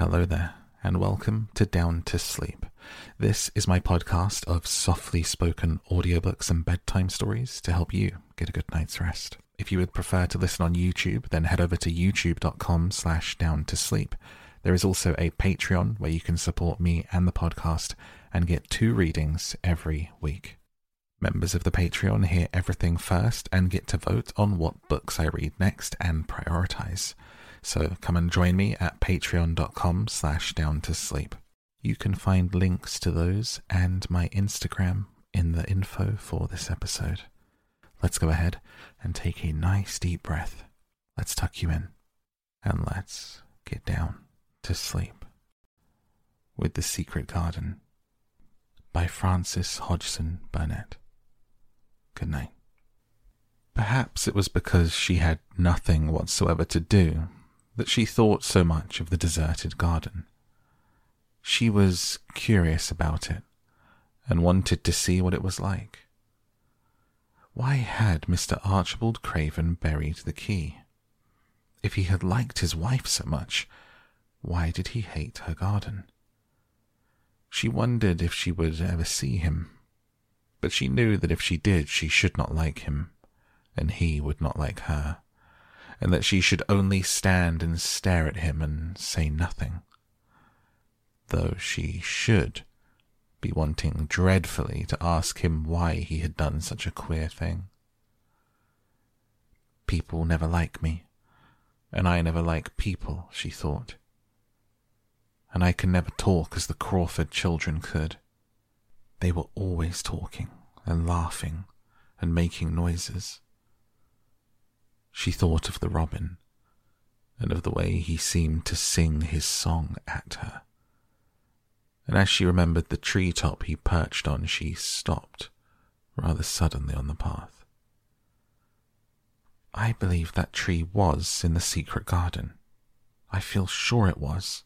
Hello there, and welcome to Down to Sleep. This is my podcast of softly spoken audiobooks and bedtime stories to help you get a good night's rest. If you would prefer to listen on YouTube, then head over to youtube.com slash down to sleep. There is also a Patreon where you can support me and the podcast and get two readings every week. Members of the Patreon hear everything first and get to vote on what books I read next and prioritize. So come and join me at patreon.com slash down to sleep. You can find links to those and my Instagram in the info for this episode. Let's go ahead and take a nice deep breath. Let's tuck you in and let's get down to sleep. With the Secret Garden by Frances Hodgson Burnett. Good night. Perhaps it was because she had nothing whatsoever to do that she thought so much of the deserted garden. She was curious about it and wanted to see what it was like. Why had Mr. Archibald Craven buried the key? If he had liked his wife so much, why did he hate her garden? She wondered if she would ever see him, but she knew that if she did, she should not like him, and he would not like her, and that she should only stand and stare at him and say nothing. Though she should be wanting dreadfully to ask him why he had done such a queer thing. People never like me, and I never like people, she thought. And I can never talk as the Crawford children could. They were always talking and laughing and making noises. She thought of the robin and of the way he seemed to sing his song at her and as she remembered the tree top he perched on, she stopped rather suddenly on the path. I believe that tree was in the secret garden. I feel sure it was.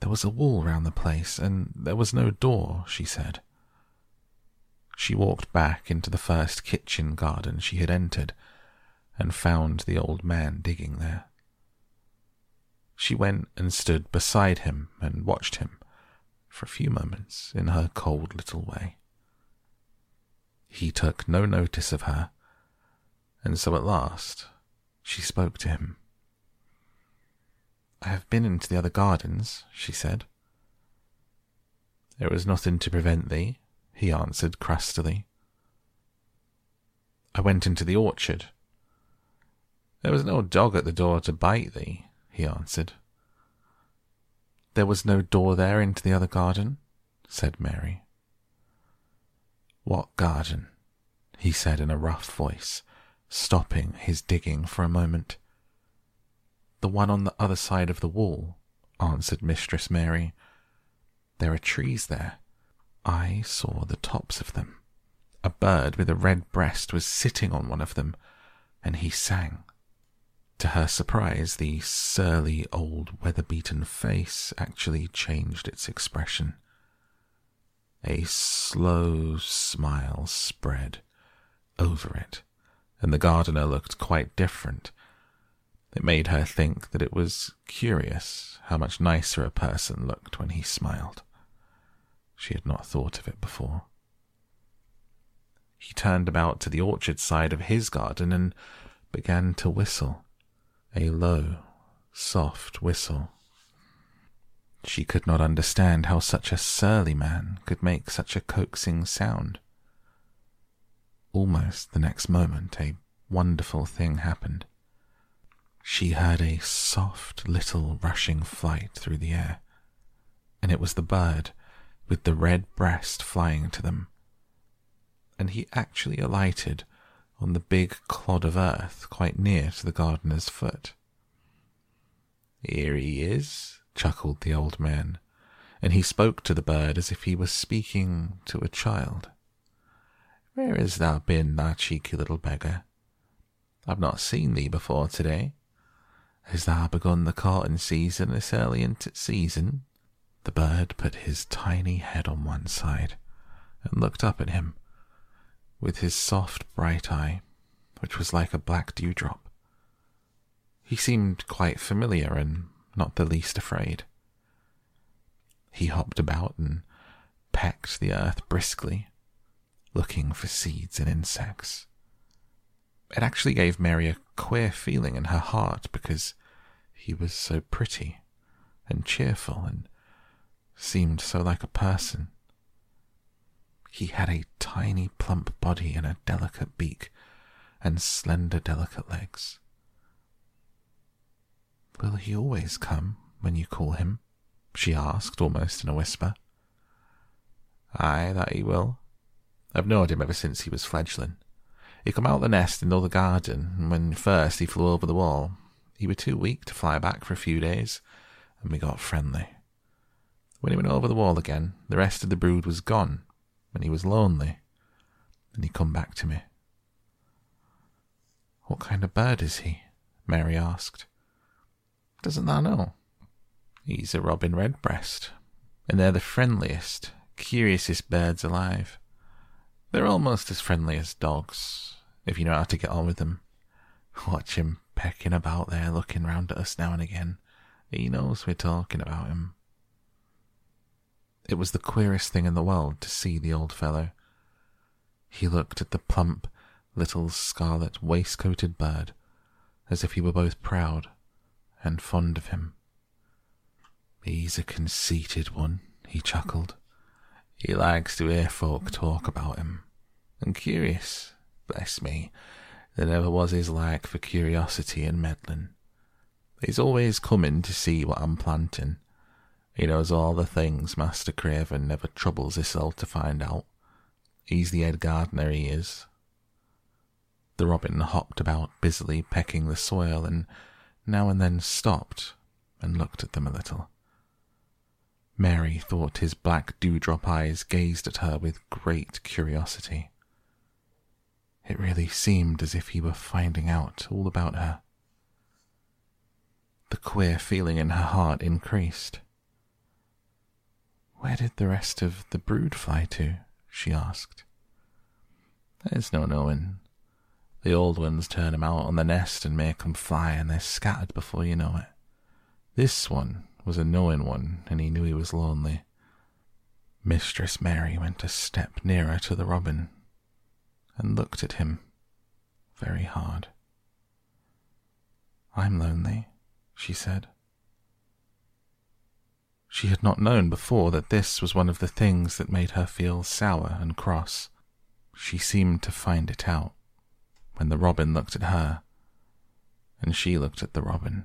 There was a wall round the place, and there was no door, she said. She walked back into the first kitchen garden she had entered and found the old man digging there. She went and stood beside him and watched him for a few moments in her cold little way. He took no notice of her, and so at last she spoke to him. I have been into the other gardens, she said. There was nothing to prevent thee, he answered crustily. I went into the orchard. There was no dog at the door to bite thee, he answered. There was no door there into the other garden, said Mary. What garden? he said in a rough voice, stopping his digging for a moment. The one on the other side of the wall, answered Mistress Mary. There are trees there. I saw the tops of them. A bird with a red breast was sitting on one of them, and he sang. To her surprise, the surly old weather-beaten face actually changed its expression. A slow smile spread over it, and the gardener looked quite different. It made her think that it was curious how much nicer a person looked when he smiled. She had not thought of it before. He turned about to the orchard side of his garden and began to whistle a low, soft whistle. She could not understand how such a surly man could make such a coaxing sound. Almost the next moment, a wonderful thing happened. She heard a soft little rushing flight through the air, and it was the bird with the red breast flying to them. And he actually alighted on the big clod of earth quite near to the gardener's foot. Here he is, chuckled the old man, and he spoke to the bird as if he were speaking to a child. Where hast thou been, thou cheeky little beggar? I've not seen thee before today. Has thou begun the courting season this early into season? The bird put his tiny head on one side and looked up at him with his soft bright eye, which was like a black dewdrop. He seemed quite familiar and not the least afraid. He hopped about and pecked the earth briskly, looking for seeds and insects. It actually gave Mary a queer feeling in her heart because he was so pretty and cheerful and seemed so like a person. He had a tiny, plump body and a delicate beak and slender, delicate legs. Will he always come when you call him? she asked, almost in a whisper. Aye, that he will. I've knowed him ever since he was fledgling. He come out the nest in the other garden, and when first he flew over the wall, he were too weak to fly back for a few days, and we got friendly. When he went over the wall again, the rest of the brood was gone, and he was lonely, and he come back to me. What kind of bird is he? Mary asked. Doesn't thou know? He's a robin redbreast, and they're the friendliest, curiousest birds alive. They're almost as friendly as dogs, if you know how to get on with them. Watch him pecking about there, looking round at us now and again. He knows we're talking about him. It was the queerest thing in the world to see the old fellow. He looked at the plump, little scarlet waistcoated bird as if he were both proud and fond of him. He's a conceited one, he chuckled. He likes to hear folk talk about him. And curious, bless me, there never was his like for curiosity and meddling. He's always coming to see what I'm planting. He knows all the things Master Craven never troubles soul to find out. He's the head gardener, he is. The robin hopped about busily pecking the soil and now and then stopped and looked at them a little. Mary thought his black dewdrop eyes gazed at her with great curiosity. It really seemed as if he were finding out all about her. The queer feeling in her heart increased. Where did the rest of the brood fly to? she asked. There's no knowing. The old ones turn 'em out on the nest and make 'em fly, and they're scattered before you know it. This one was a knowing one, and he knew he was lonely. Mistress Mary went a step nearer to the robin and looked at him very hard. I'm lonely, she said. She had not known before that this was one of the things that made her feel sour and cross. She seemed to find it out when the robin looked at her and she looked at the robin.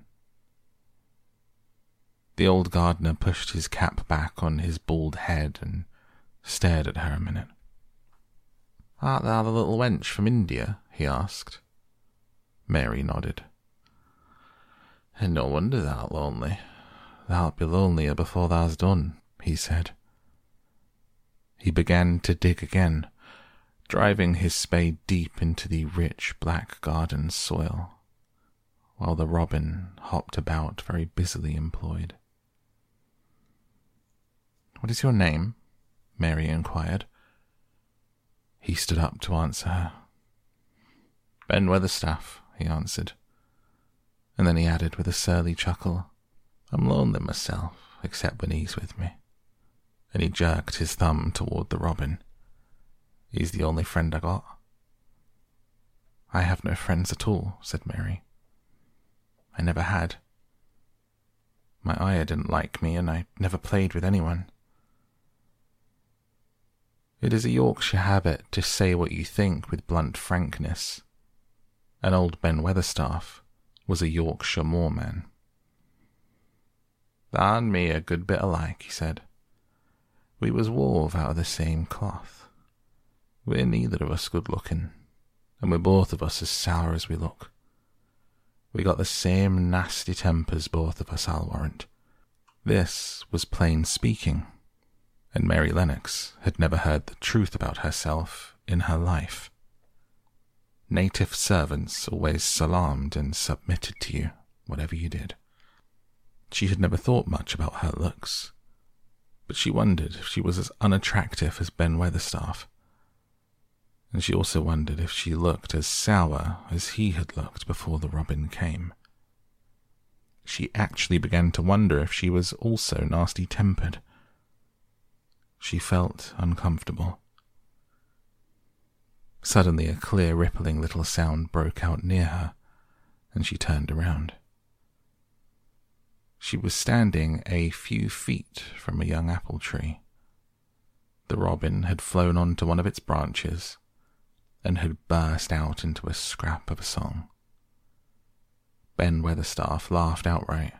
The old gardener pushed his cap back on his bald head and stared at her a minute. Art thou the little wench from India? he asked. Mary nodded. And no wonder thou'rt lonely. Thou'lt be lonelier before thou's done, he said. He began to dig again, driving his spade deep into the rich black garden soil, while the robin hopped about very busily employed. What is your name? Mary inquired. He stood up to answer her. Ben Weatherstaff, he answered. And then he added with a surly chuckle, I'm lonely myself, except when he's with me. And he jerked his thumb toward the robin. He's the only friend I got. I have no friends at all, said Mary. I never had. My ayah didn't like me, and I never played with anyone. It is a Yorkshire habit to say what you think with blunt frankness. And old Ben Weatherstaff was a Yorkshire moorman. Thou and me a good bit alike, he said. We was wove out of the same cloth. We're neither of us good looking, and we're both of us as sour as we look. We got the same nasty tempers, both of us, I'll warrant. This was plain speaking and Mary Lennox had never heard the truth about herself in her life. Native servants always salaamed and submitted to you, whatever you did. She had never thought much about her looks, but she wondered if she was as unattractive as Ben Weatherstaff. And she also wondered if she looked as sour as he had looked before the robin came. She actually began to wonder if she was also nasty tempered she felt uncomfortable. Suddenly, a clear, rippling little sound broke out near her, and she turned around. She was standing a few feet from a young apple tree. The robin had flown onto one of its branches and had burst out into a scrap of a song. Ben Weatherstaff laughed outright.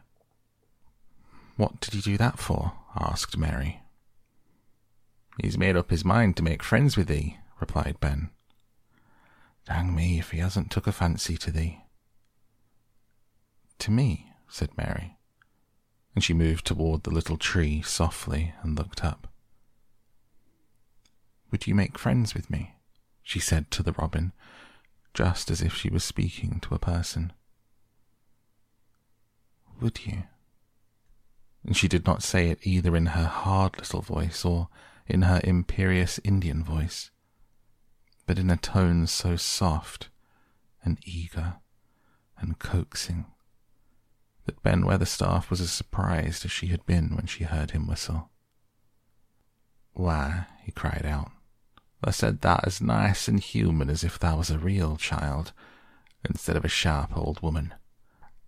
What did he do that for? asked Mary. He's made up his mind to make friends with thee, replied Ben. Dang me if he hasn't took a fancy to thee. To me, said Mary, and she moved toward the little tree softly and looked up. Would you make friends with me? she said to the robin, just as if she was speaking to a person. Would you? And she did not say it either in her hard little voice or in her imperious Indian voice but in a tone so soft and eager and coaxing that Ben Weatherstaff was as surprised as she had been when she heard him whistle. Why, he cried out, I said that as nice and human as if thou was a real child, instead of a sharp old woman.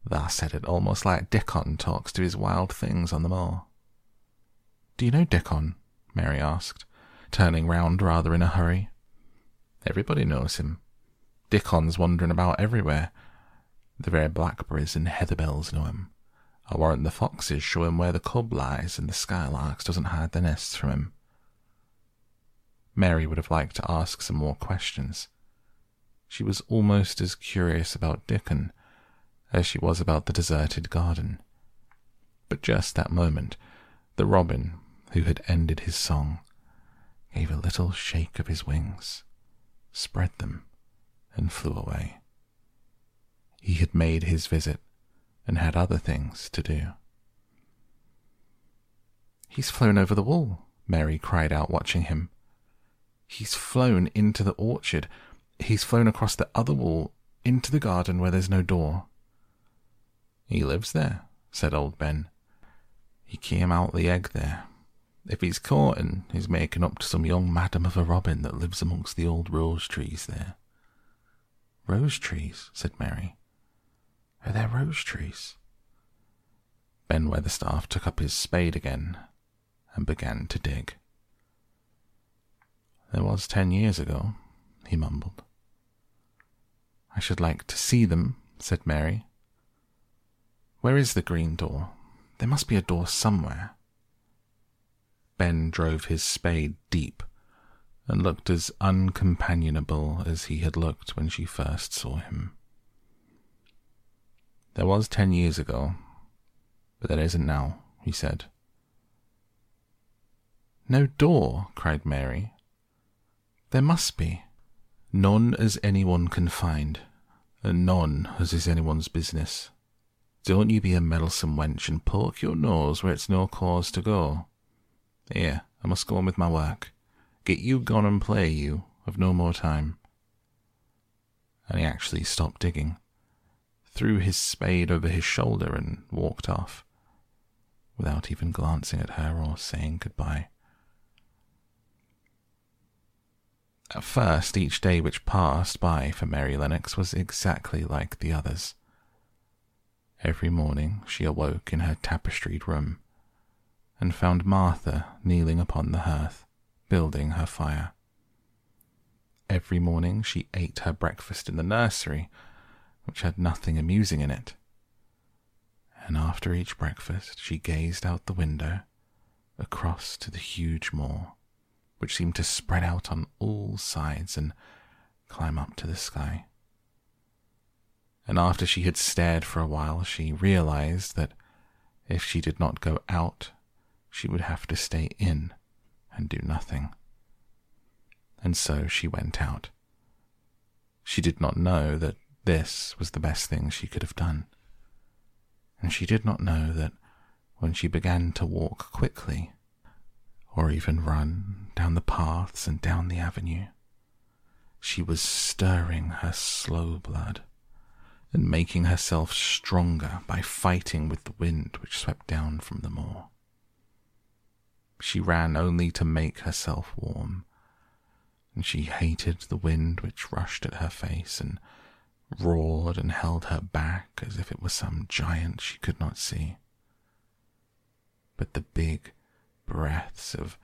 Thou said it almost like Dickon talks to his wild things on the moor. Do you know Dickon? Mary asked, turning round rather in a hurry. Everybody knows him. Dickon's wandering about everywhere. The very blackberries and heatherbells know him. I warrant the foxes show him where the cub lies, and the skylarks doesn't hide their nests from him. Mary would have liked to ask some more questions. She was almost as curious about Dickon as she was about the deserted garden. But just that moment, the robin, who had ended his song, gave a little shake of his wings spread them, and flew away. He had made his visit and had other things to do. He's flown over the wall, Mary cried out, watching him. He's flown into the orchard. He's flown across the other wall into the garden where there's no door. He lives there, said old Ben. He came out the egg there, if he's caught and he's making up to some young madam of a robin that lives amongst the old rose trees there. Rose trees, said Mary. Are there rose trees? Ben Weatherstaff took up his spade again and began to dig. There was ten years ago, he mumbled. I should like to see them, said Mary. Where is the green door? There must be a door somewhere. Ben drove his spade deep and looked as uncompanionable as he had looked when she first saw him. There was ten years ago, but there isn't now, he said. No door, cried Mary. There must be. None as anyone can find, and none as is anyone's business. Don't you be a meddlesome wench and poke your nose where it's no cause to go. Here, I must go on with my work. Get you gone and play, you. I've no more time. And he actually stopped digging, threw his spade over his shoulder, and walked off, without even glancing at her or saying goodbye. At first, each day which passed by for Mary Lennox was exactly like the others. Every morning she awoke in her tapestried room and found Martha kneeling upon the hearth, building her fire. Every morning she ate her breakfast in the nursery, which had nothing amusing in it. And after each breakfast she gazed out the window across to the huge moor, which seemed to spread out on all sides and climb up to the sky. And after she had stared for a while, she realized that if she did not go out she would have to stay in and do nothing. And so she went out. She did not know that this was the best thing she could have done. And she did not know that when she began to walk quickly, or even run down the paths and down the avenue, she was stirring her slow blood and making herself stronger by fighting with the wind which swept down from the moor. she ran only to make herself warm, and she hated the wind which rushed at her face and roared and held her back as if it were some giant she could not see. But the big breaths of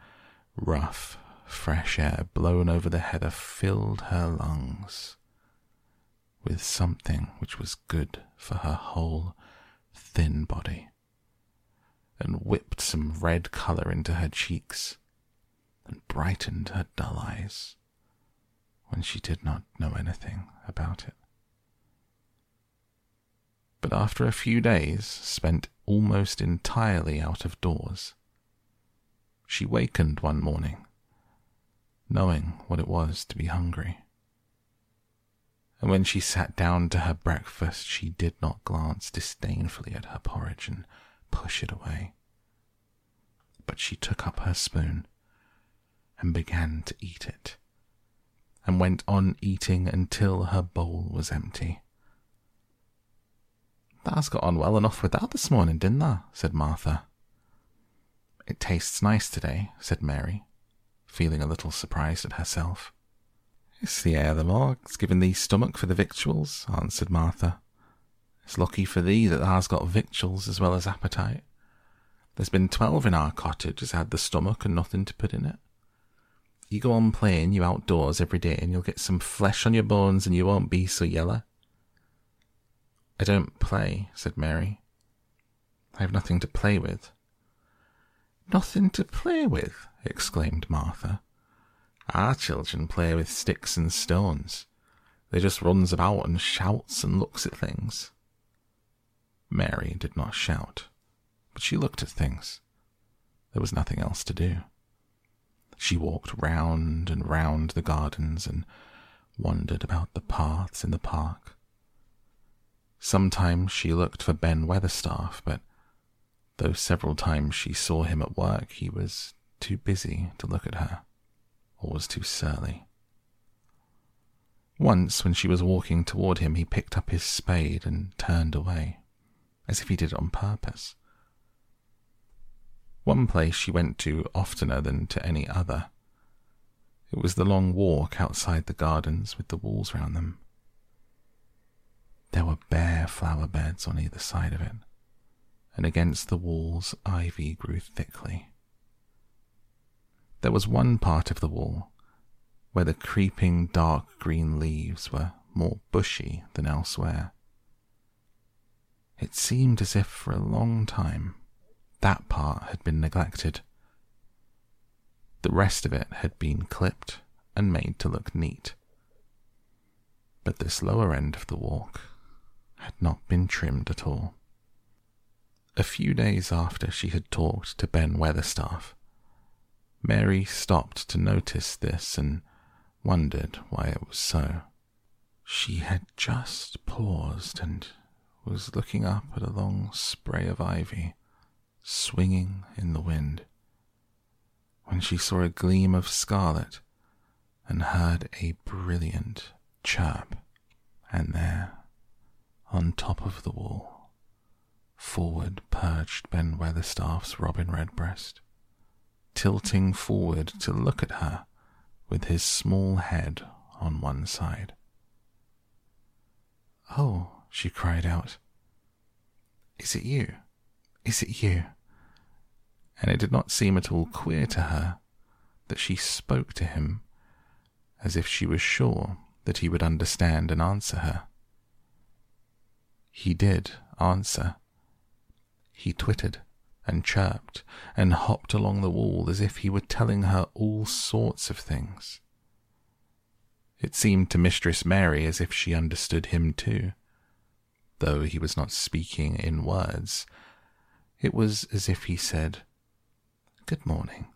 rough, fresh air blown over the heather filled her lungs with something which was good for her whole thin body and whipped some red colour into her cheeks and brightened her dull eyes when she did not know anything about it. But after a few days spent almost entirely out of doors, she wakened one morning, knowing what it was to be hungry. And when she sat down to her breakfast, she did not glance disdainfully at her porridge and push it away. But she took up her spoon and began to eat it, and went on eating until her bowl was empty. Thou's got on well enough with that this morning, didn't thou? said Martha. It tastes nice today, said Mary, feeling a little surprised at herself. It's the air the morg's given thee stomach for the victuals, answered Martha. It's lucky for thee that thou's got victuals as well as appetite. There's been twelve in our cottage has had the stomach and nothing to put in it. You go on playing you outdoors every day and you'll get some flesh on your bones and you won't be so yeller. I don't play, said Mary. I have nothing to play with. Nothing to play with, exclaimed Martha. Our children play with sticks and stones. They just runs about and shouts and looks at things. Mary did not shout, but she looked at things. There was nothing else to do. She walked round and round the gardens and wandered about the paths in the park. Sometimes she looked for Ben Weatherstaff, but though several times she saw him at work, he was too busy to look at her or was too surly. Once, when she was walking toward him, he picked up his spade and turned away, as if he did it on purpose. One place she went to oftener than to any other. It was the long walk outside the gardens with the walls round them. There were bare flower beds on either side of it, and against the walls ivy grew thickly. There was one part of the wall where the creeping dark green leaves were more bushy than elsewhere. It seemed as if for a long time that part had been neglected. The rest of it had been clipped and made to look neat. But this lower end of the walk had not been trimmed at all. A few days after she had talked to Ben Weatherstaff, Mary stopped to notice this and wondered why it was so. She had just paused and was looking up at a long spray of ivy swinging in the wind when she saw a gleam of scarlet and heard a brilliant chirp, and there, on top of the wall, forward perched Ben Weatherstaff's robin redbreast tilting forward to look at her with his small head on one side. Oh, she cried out. Is it you? Is it you? And it did not seem at all queer to her that she spoke to him as if she was sure that he would understand and answer her. He did answer. He twittered and chirped and hopped along the wall as if he were telling her all sorts of things. It seemed to Mistress Mary as if she understood him too, though he was not speaking in words. It was as if he said, Good morning.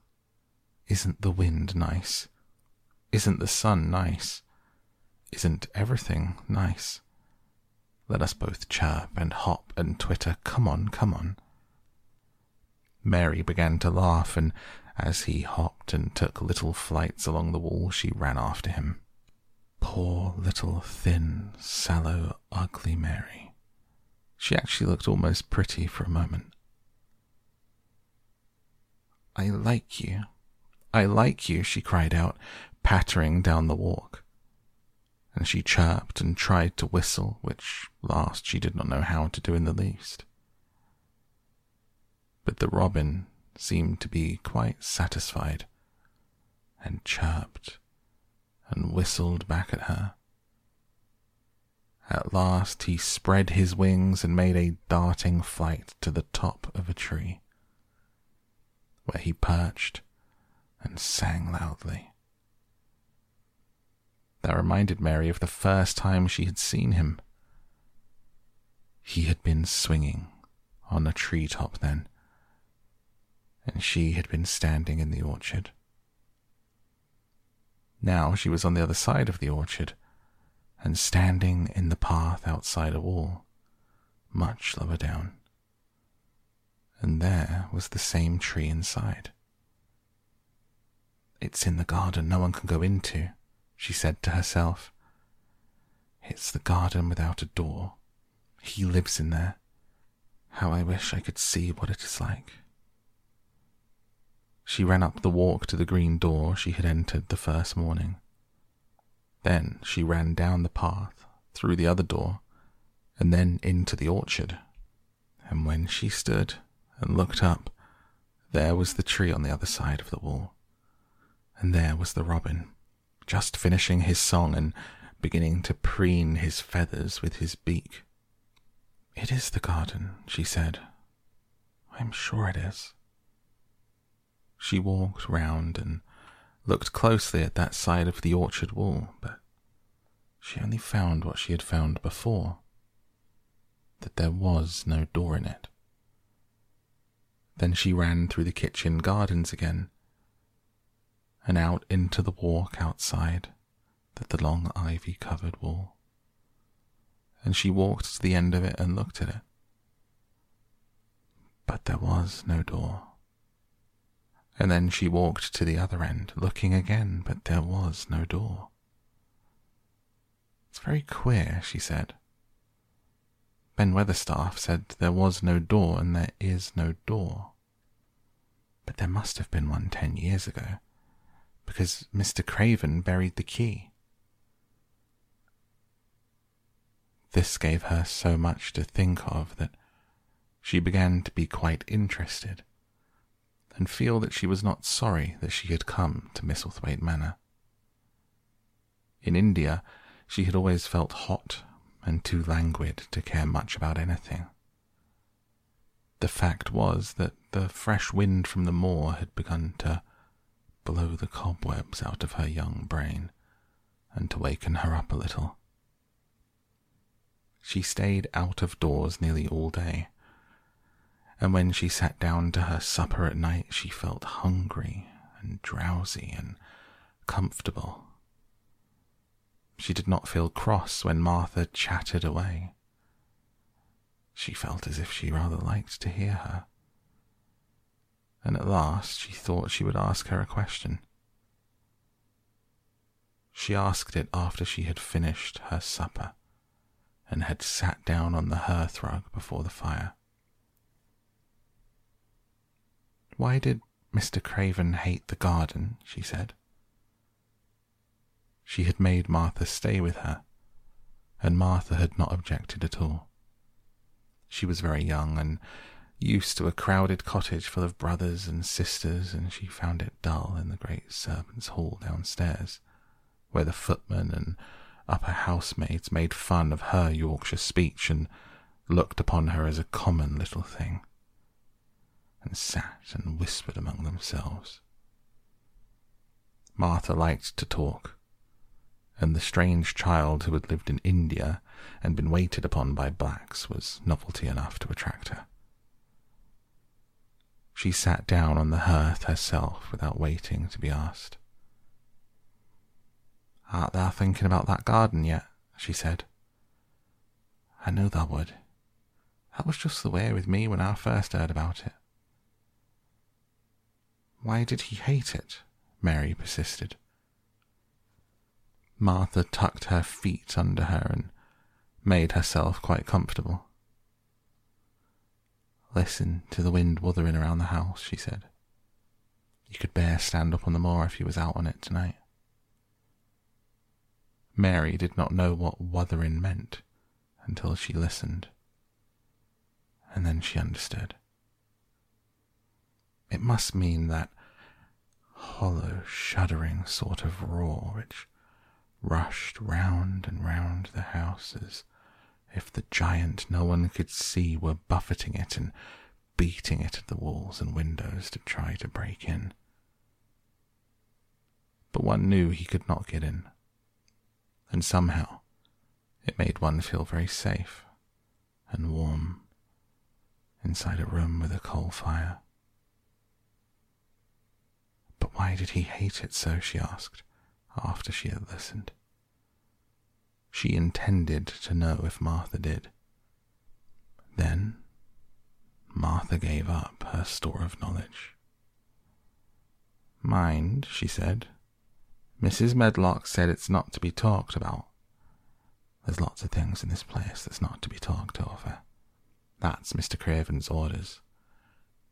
Isn't the wind nice? Isn't the sun nice? Isn't everything nice? Let us both chirp and hop and twitter. Come on, come on. Mary began to laugh, and as he hopped and took little flights along the wall, she ran after him. Poor little thin, sallow, ugly Mary. She actually looked almost pretty for a moment. I like you. I like you, she cried out, pattering down the walk. And she chirped and tried to whistle, which last she did not know how to do in the least. But the robin seemed to be quite satisfied and chirped and whistled back at her. At last he spread his wings and made a darting flight to the top of a tree, where he perched and sang loudly. That reminded Mary of the first time she had seen him. He had been swinging on a tree top then, and she had been standing in the orchard. Now she was on the other side of the orchard and standing in the path outside a wall, much lower down. And there was the same tree inside. It's in the garden no one can go into, she said to herself. It's the garden without a door. He lives in there. How I wish I could see what it is like. She ran up the walk to the green door she had entered the first morning. Then she ran down the path, through the other door, and then into the orchard. And when she stood and looked up, there was the tree on the other side of the wall. And there was the robin, just finishing his song and beginning to preen his feathers with his beak. It is the garden, she said. I'm sure it is. She walked round and looked closely at that side of the orchard wall, but she only found what she had found before that there was no door in it. Then she ran through the kitchen gardens again and out into the walk outside that the long ivy covered wall. And she walked to the end of it and looked at it. But there was no door. And then she walked to the other end, looking again, but there was no door. It's very queer, she said. Ben Weatherstaff said there was no door and there is no door. But there must have been one ten years ago, because Mr. Craven buried the key. This gave her so much to think of that she began to be quite interested and feel that she was not sorry that she had come to Misselthwaite Manor. In India, she had always felt hot and too languid to care much about anything. The fact was that the fresh wind from the moor had begun to blow the cobwebs out of her young brain and to waken her up a little. She stayed out of doors nearly all day, and when she sat down to her supper at night, she felt hungry and drowsy and comfortable. She did not feel cross when Martha chattered away. She felt as if she rather liked to hear her. And at last she thought she would ask her a question. She asked it after she had finished her supper and had sat down on the hearth rug before the fire. Why did Mr. Craven hate the garden? she said. She had made Martha stay with her, and Martha had not objected at all. She was very young and used to a crowded cottage full of brothers and sisters, and she found it dull in the great servants' hall downstairs, where the footmen and upper housemaids made fun of her Yorkshire speech and looked upon her as a common little thing and sat and whispered among themselves. Martha liked to talk, and the strange child who had lived in India and been waited upon by blacks was novelty enough to attract her. She sat down on the hearth herself without waiting to be asked. Art thou thinking about that garden yet? she said. I knew thou would. That was just the way with me when I first heard about it. Why did he hate it? Mary persisted. Martha tucked her feet under her and made herself quite comfortable. Listen to the wind wuthering around the house, she said. You could bear stand up on the moor if you was out on it tonight. Mary did not know what wuthering meant until she listened. And then she understood. It must mean that hollow, shuddering sort of roar which rushed round and round the house as if the giant no one could see were buffeting it and beating it at the walls and windows to try to break in. But one knew he could not get in, and somehow it made one feel very safe and warm inside a room with a coal fire. But why did he hate it so? she asked after she had listened. She intended to know if Martha did. Then Martha gave up her store of knowledge. Mind, she said. Mrs. Medlock said it's not to be talked about. There's lots of things in this place that's not to be talked over. That's Mr. Craven's orders.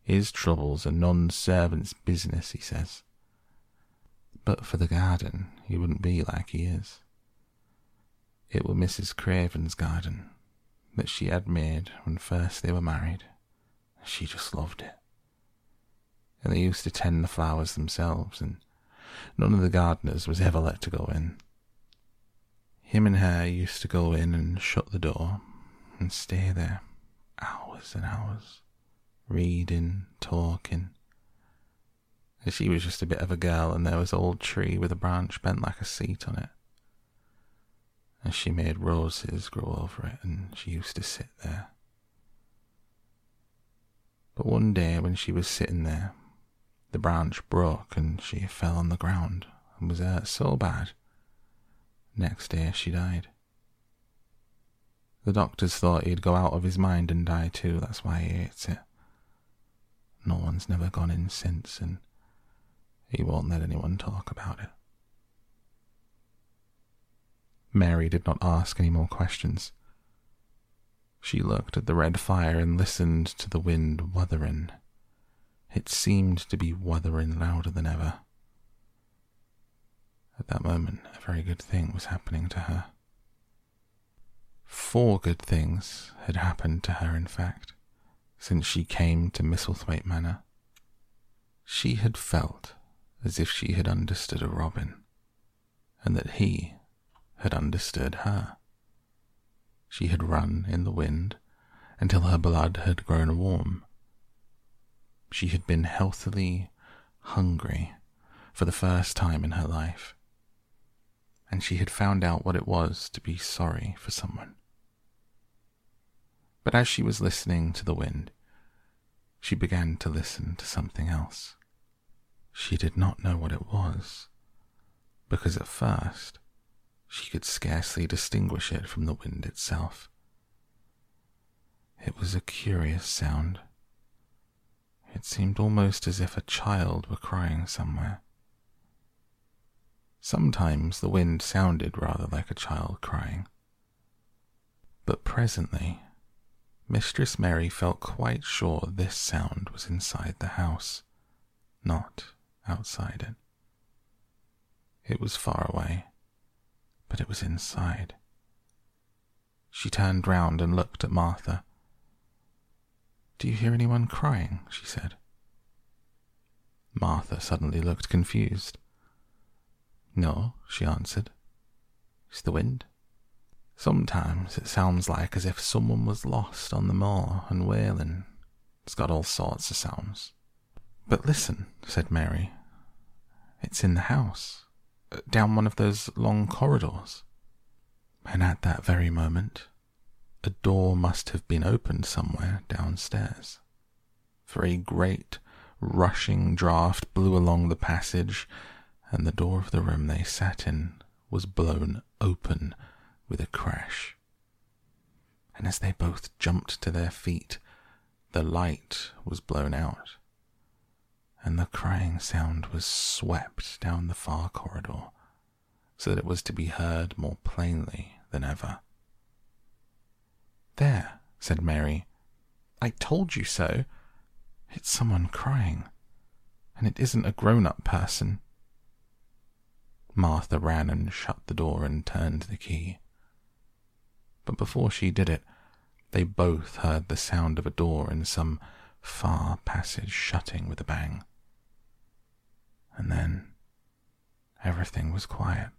His troubles are none servant's business, he says. But for the garden, he wouldn't be like he is. It were Mrs. Craven's garden that she had made when first they were married. She just loved it. And they used to tend the flowers themselves, and none of the gardeners was ever let to go in. Him and her used to go in and shut the door and stay there hours and hours, reading, talking. And she was just a bit of a girl, and there was an old tree with a branch bent like a seat on it. And she made roses grow over it, and she used to sit there. But one day when she was sitting there, the branch broke and she fell on the ground and was hurt so bad. Next day she died. The doctors thought he'd go out of his mind and die too, that's why he ate it. No one's never gone in since, and he won't let anyone talk about it. Mary did not ask any more questions. She looked at the red fire and listened to the wind wuthering. It seemed to be wuthering louder than ever. At that moment, a very good thing was happening to her. Four good things had happened to her, in fact, since she came to Misselthwaite Manor. She had felt as if she had understood a robin, and that he had understood her. She had run in the wind until her blood had grown warm. She had been healthily hungry for the first time in her life, and she had found out what it was to be sorry for someone. But as she was listening to the wind, she began to listen to something else. She did not know what it was, because at first she could scarcely distinguish it from the wind itself. It was a curious sound. It seemed almost as if a child were crying somewhere. Sometimes the wind sounded rather like a child crying. But presently, Mistress Mary felt quite sure this sound was inside the house, not outside it. It was far away, but it was inside. She turned round and looked at Martha. Do you hear anyone crying? she said. Martha suddenly looked confused. No, she answered. It's the wind. Sometimes it sounds like as if someone was lost on the moor and wailing. It's got all sorts of sounds. But listen, said Mary. It's in the house down one of those long corridors. And at that very moment, a door must have been opened somewhere downstairs. For a great, rushing draught blew along the passage, and the door of the room they sat in was blown open with a crash. And as they both jumped to their feet, the light was blown out and the crying sound was swept down the far corridor so that it was to be heard more plainly than ever. There, said Mary. I told you so. It's someone crying. and it isn't a grown up person. Martha ran and shut the door and turned the key. But before she did it, they both heard the sound of a door in some far passage shutting with a bang. And then everything was quiet,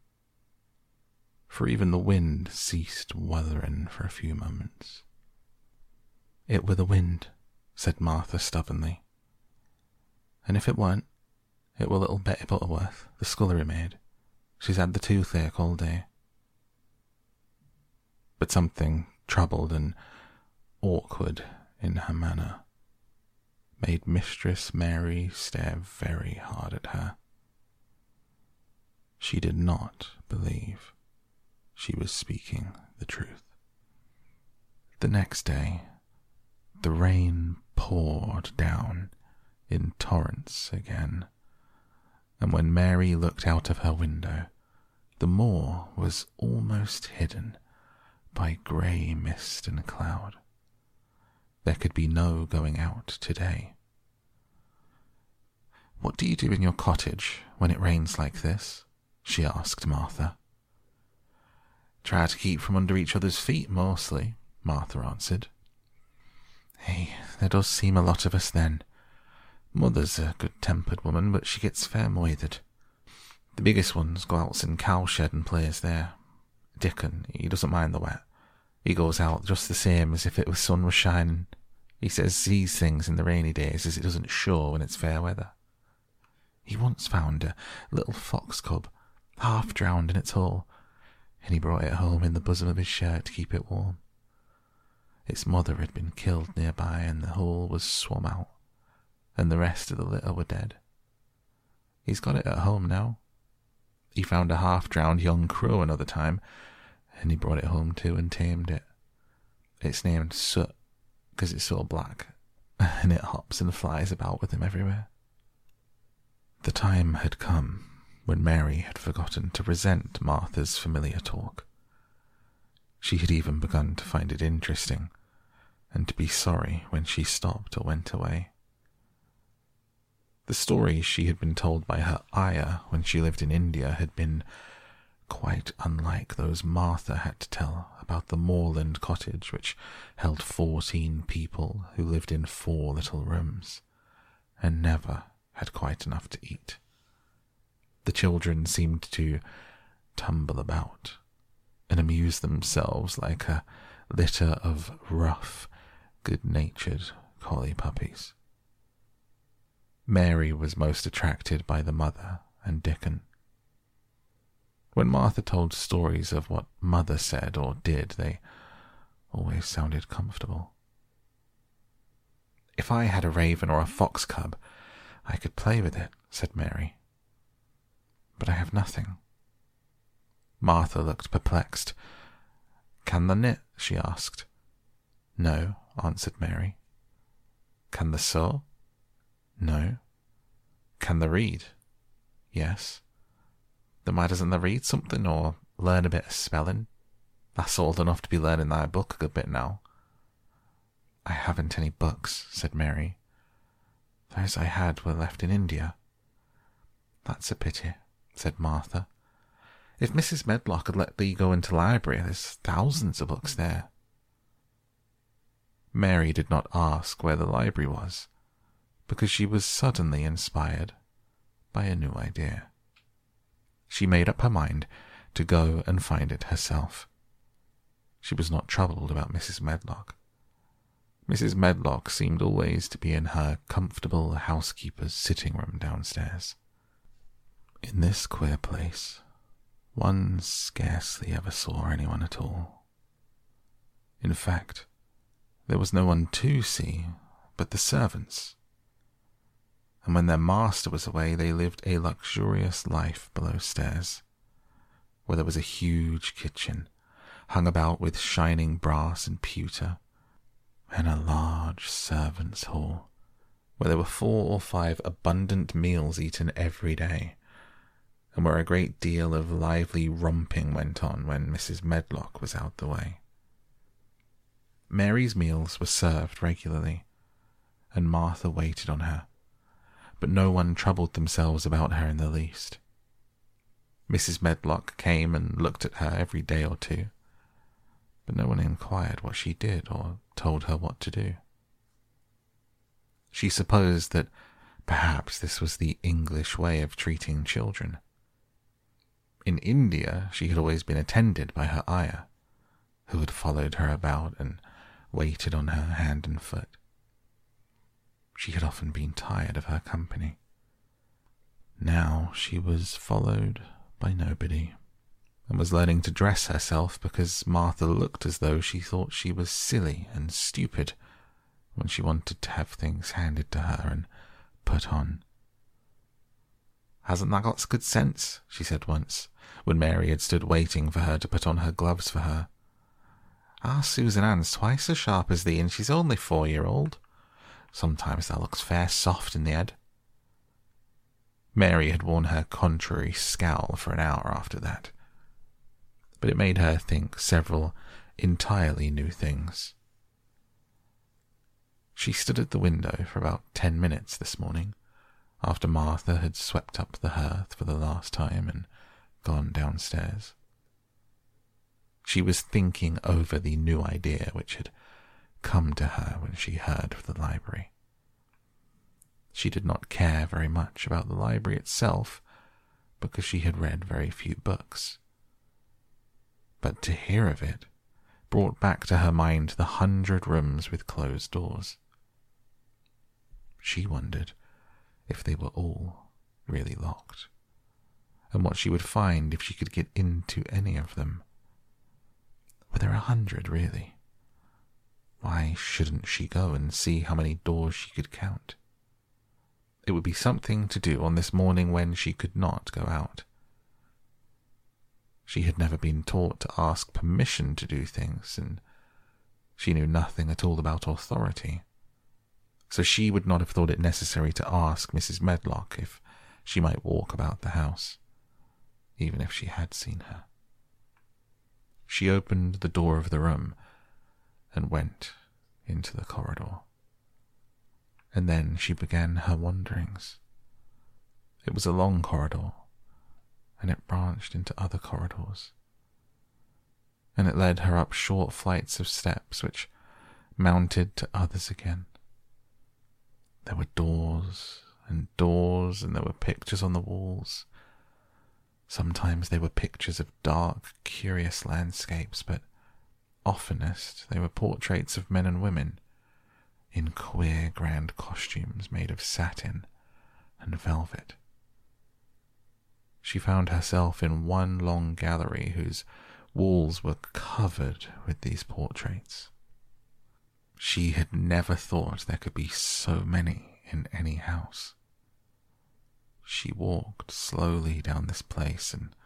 for even the wind ceased wuthering for a few moments. It were the wind, said Martha stubbornly. And if it weren't, it were little Betty Butterworth, the scullery maid. She's had the toothache all day. But something troubled and awkward in her manner made Mistress Mary stare very hard at her. She did not believe she was speaking the truth. The next day, the rain poured down in torrents again, and when Mary looked out of her window, the moor was almost hidden by grey mist and cloud. There could be no going out today. What do you do in your cottage when it rains like this? she asked Martha. Try to keep from under each other's feet mostly, Martha answered. Hey, there does seem a lot of us then. Mother's a good tempered woman, but she gets fair moithered. The biggest ones go out in cowshed and plays there. Dickon, he doesn't mind the wet. He goes out just the same as if it was sun was shining. He says sees things in the rainy days as it doesn't show when it's fair weather. He once found a little fox cub, half drowned in its hole, and he brought it home in the bosom of his shirt to keep it warm. Its mother had been killed nearby, and the hole was swum out, and the rest of the litter were dead. He's got it at home now. He found a half drowned young crow another time, and he brought it home too and tamed it. It's named Soot because it's so black, and it hops and flies about with him everywhere. The time had come when Mary had forgotten to resent Martha's familiar talk. She had even begun to find it interesting, and to be sorry when she stopped or went away. The stories she had been told by her ayah when she lived in India had been quite unlike those Martha had to tell about the moorland cottage which held fourteen people who lived in four little rooms and never had quite enough to eat. The children seemed to tumble about and amuse themselves like a litter of rough, good natured collie puppies. Mary was most attracted by the mother and Dickon. When Martha told stories of what Mother said or did, they always sounded comfortable. If I had a raven or a fox cub, I could play with it, said Mary. But I have nothing. Martha looked perplexed. Can the knit? she asked. No, answered Mary. Can the sew? No. Can the read? Yes. Then why doesn't they read something or learn a bit of spelling? That's old enough to be learning thy book a good bit now. I haven't any books, said Mary. Those I had were left in India. That's a pity, said Martha. If Mrs. Medlock had let thee go into library, there's thousands of books there. Mary did not ask where the library was, because she was suddenly inspired by a new idea she made up her mind to go and find it herself. She was not troubled about Mrs. Medlock. Mrs. Medlock seemed always to be in her comfortable housekeeper's sitting room downstairs. In this queer place, one scarcely ever saw anyone at all. In fact, there was no one to see but the servants and when their master was away, they lived a luxurious life below stairs, where there was a huge kitchen hung about with shining brass and pewter, and a large servants' hall, where there were four or five abundant meals eaten every day, and where a great deal of lively romping went on when Mrs. Medlock was out the way. Mary's meals were served regularly, and Martha waited on her but no one troubled themselves about her in the least. Mrs. Medlock came and looked at her every day or two, but no one inquired what she did or told her what to do. She supposed that perhaps this was the English way of treating children. In India, she had always been attended by her ayah, who had followed her about and waited on her hand and foot. She had often been tired of her company. Now she was followed by nobody, and was learning to dress herself because Martha looked as though she thought she was silly and stupid when she wanted to have things handed to her and put on. Hasn't that got good sense? she said once, when Mary had stood waiting for her to put on her gloves for her. Our Susan Ann's twice as sharp as thee, and she's only four year old. Sometimes thou looks fair soft in the head. Mary had worn her contrary scowl for an hour after that, but it made her think several entirely new things. She stood at the window for about ten minutes this morning, after Martha had swept up the hearth for the last time and gone downstairs. She was thinking over the new idea which had come to her when she heard of the library. She did not care very much about the library itself because she had read very few books. But to hear of it brought back to her mind the hundred rooms with closed doors. She wondered if they were all really locked, and what she would find if she could get into any of them. Were there a hundred, really? Why shouldn't she go and see how many doors she could count? It would be something to do on this morning when she could not go out. She had never been taught to ask permission to do things, and she knew nothing at all about authority so she would not have thought it necessary to ask Mrs. Medlock if she might walk about the house, even if she had seen her. She opened the door of the room and went into the corridor. And then she began her wanderings. It was a long corridor, and it branched into other corridors. And it led her up short flights of steps which mounted to others again. There were doors and doors, and there were pictures on the walls. Sometimes they were pictures of dark, curious landscapes, but oftenest they were portraits of men and women in queer, grand costumes made of satin and velvet. She found herself in one long gallery whose walls were covered with these portraits. She had never thought there could be so many in any house. She walked slowly down this place and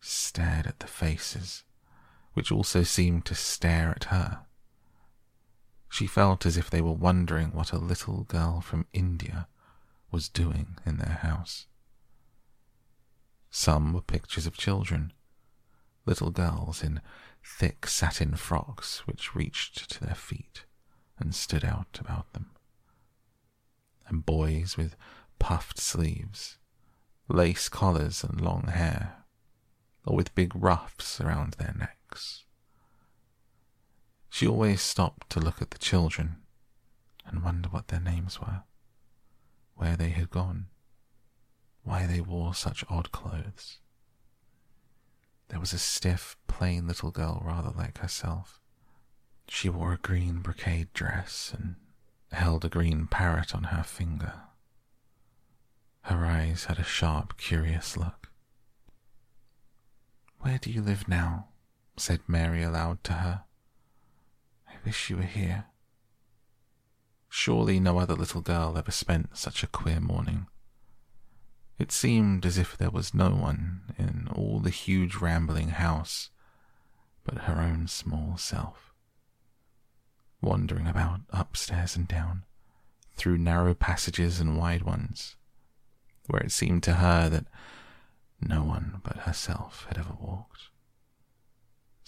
stared at the faces, which also seemed to stare at her. She felt as if they were wondering what a little girl from India was doing in their house. Some were pictures of children, little girls in thick satin frocks which reached to their feet and stood out about them. And boys with puffed sleeves, lace collars, and long hair, or with big ruffs around their necks. She always stopped to look at the children and wonder what their names were, where they had gone, why they wore such odd clothes. There was a stiff, plain little girl rather like herself, she wore a green brocade dress and held a green parrot on her finger. Her eyes had a sharp, curious look. Where do you live now? Said Mary aloud to her. I wish you were here. Surely no other little girl ever spent such a queer morning. It seemed as if there was no one in all the huge rambling house but her own small self wandering about upstairs and down, through narrow passages and wide ones, where it seemed to her that no one but herself had ever walked.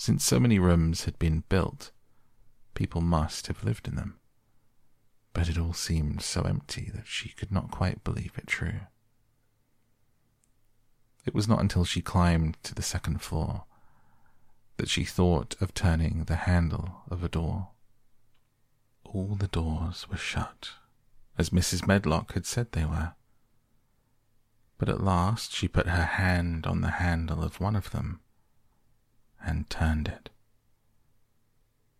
Since so many rooms had been built, people must have lived in them. but it all seemed so empty that she could not quite believe it true. It was not until she climbed to the second floor that she thought of turning the handle of a door. All the doors were shut, as Mrs. Medlock had said they were. But at last she put her hand on the handle of one of them and turned it.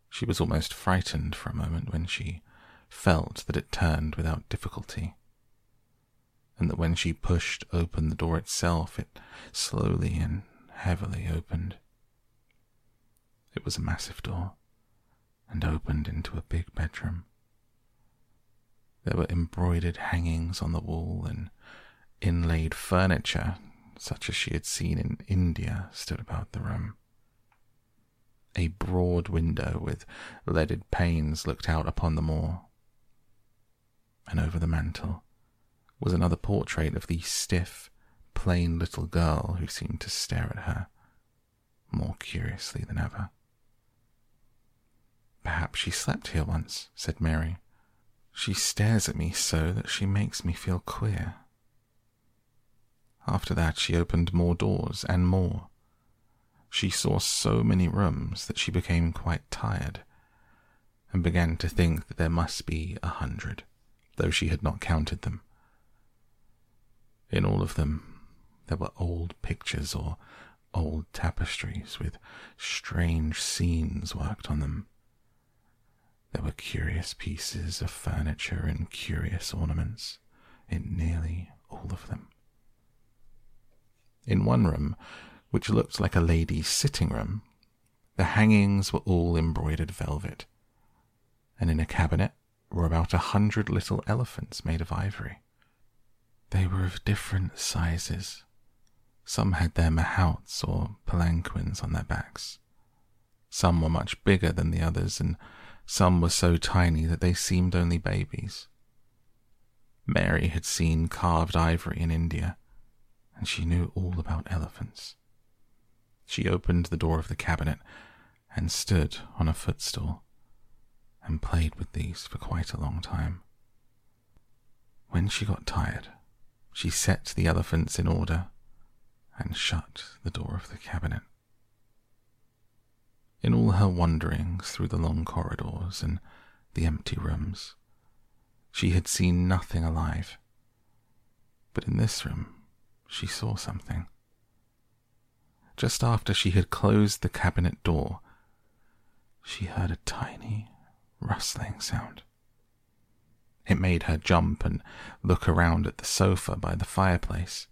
She was almost frightened for a moment when she felt that it turned without difficulty, and that when she pushed open the door itself, it slowly and heavily opened. It was a massive door and opened into a big bedroom. There were embroidered hangings on the wall and inlaid furniture, such as she had seen in India, stood about the room. A broad window with leaded panes looked out upon the moor, and over the mantel was another portrait of the stiff, plain little girl who seemed to stare at her more curiously than ever. Perhaps she slept here once, said Mary. She stares at me so that she makes me feel queer. After that, she opened more doors and more. She saw so many rooms that she became quite tired and began to think that there must be a hundred, though she had not counted them. In all of them, there were old pictures or old tapestries with strange scenes worked on them. There were curious pieces of furniture and curious ornaments in nearly all of them. In one room, which looked like a lady's sitting room, the hangings were all embroidered velvet, and in a cabinet were about a hundred little elephants made of ivory. They were of different sizes. Some had their mahouts or palanquins on their backs. Some were much bigger than the others, and some were so tiny that they seemed only babies. Mary had seen carved ivory in India, and she knew all about elephants. She opened the door of the cabinet and stood on a footstool and played with these for quite a long time. When she got tired, she set the elephants in order and shut the door of the cabinet. In all her wanderings through the long corridors and the empty rooms, she had seen nothing alive. But in this room, she saw something. Just after she had closed the cabinet door, she heard a tiny rustling sound. It made her jump and look around at the sofa by the fireplace,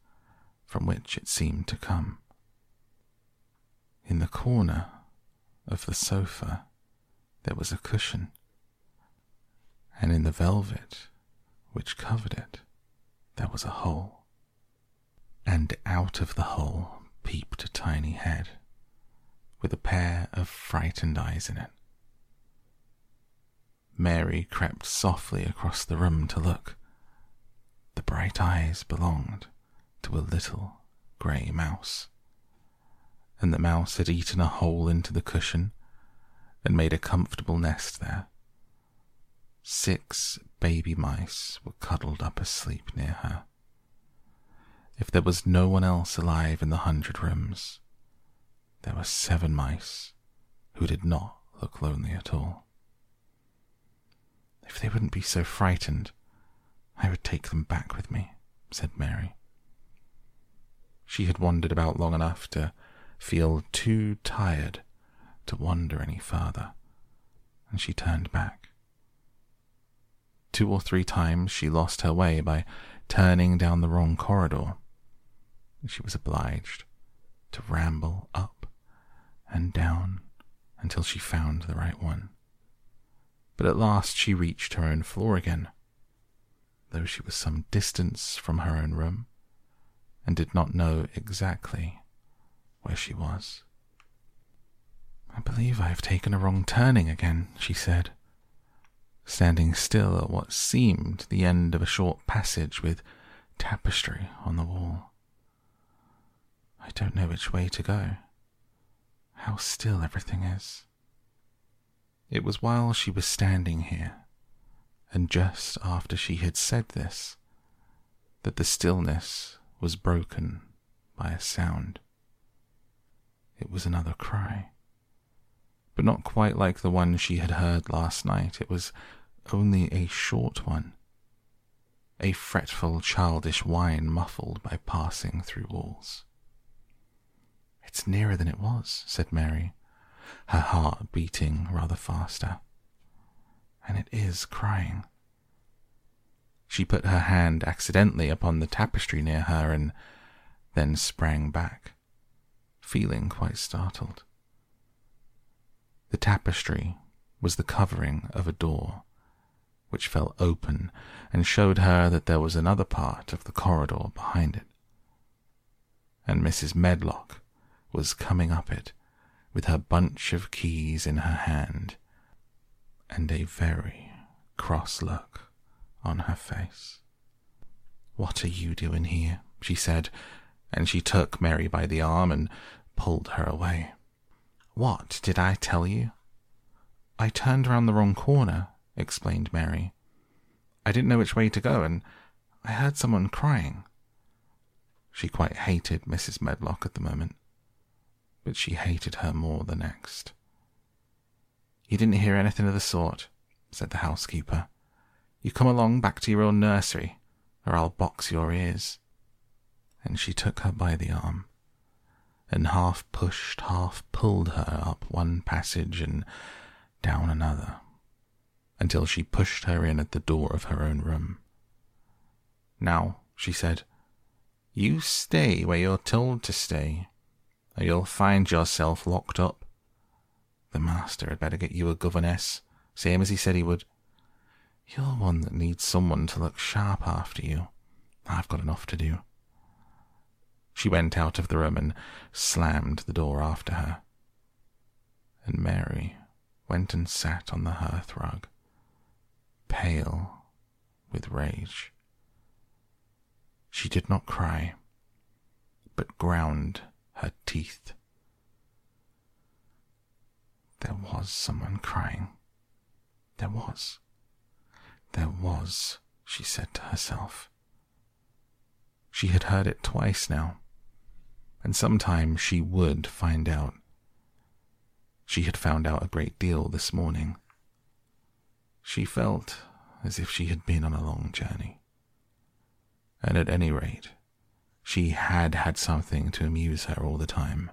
from which it seemed to come. In the corner of the sofa there was a cushion, and in the velvet which covered it there was a hole, and out of the hole peeped a tiny head with a pair of frightened eyes in it. Mary crept softly across the room to look. The bright eyes belonged to a little grey mouse and the mouse had eaten a hole into the cushion and made a comfortable nest there. Six baby mice were cuddled up asleep near her. If there was no one else alive in the hundred rooms, there were seven mice who did not look lonely at all. If they wouldn't be so frightened, I would take them back with me, said Mary. She had wandered about long enough to feel too tired to wander any further, and she turned back. Two or three times she lost her way by turning down the wrong corridor. She was obliged to ramble up and down until she found the right one. But at last she reached her own floor again, though she was some distance from her own room and did not know exactly where she was. I believe I have taken a wrong turning again, she said, standing still at what seemed the end of a short passage with tapestry on the wall. I don't know which way to go. How still everything is. It was while she was standing here and just after she had said this, that the stillness was broken by a sound. It was another cry, but not quite like the one she had heard last night. It was only a short one, a fretful, childish whine muffled by passing through walls. It's nearer than it was, said Mary, her heart beating rather faster. And it is crying. She put her hand accidentally upon the tapestry near her and then sprang back, feeling quite startled. The tapestry was the covering of a door, which fell open and showed her that there was another part of the corridor behind it. And Mrs. Medlock was coming up it with her bunch of keys in her hand and a very cross look on her face. What are you doing here? she said, and she took Mary by the arm and pulled her away. What did I tell you? I turned round the wrong corner, explained Mary. I didn't know which way to go, and I heard someone crying. She quite hated Mrs. Medlock at the moment but she hated her more the next. You didn't hear anything of the sort, said the housekeeper. You come along back to your own nursery, or I'll box your ears. And she took her by the arm, and half pushed, half pulled her up one passage and down another, until she pushed her in at the door of her own room. Now, she said, you stay where you're told to stay or you'll find yourself locked up. The master had better get you a governess, same as he said he would. You're one that needs someone to look sharp after you. I've got enough to do. She went out of the room and slammed the door after her. And Mary went and sat on the hearth rug, pale with rage. She did not cry, but ground her teeth. There was someone crying. There was. There was, she said to herself. She had heard it twice now, and sometime she would find out. She had found out a great deal this morning. She felt as if she had been on a long journey. And at any rate, she had had something to amuse her all the time,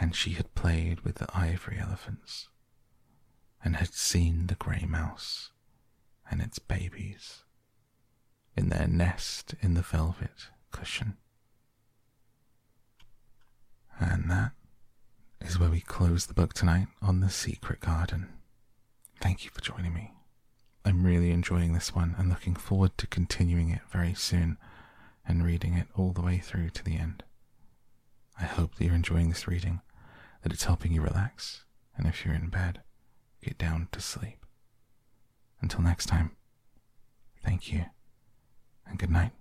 and she had played with the ivory elephants, and had seen the grey mouse and its babies in their nest in the velvet cushion. And that is where we close the book tonight on The Secret Garden. Thank you for joining me. I'm really enjoying this one and looking forward to continuing it very soon and reading it all the way through to the end. I hope that you're enjoying this reading, that it's helping you relax, and if you're in bed, get down to sleep. Until next time, thank you, and good night.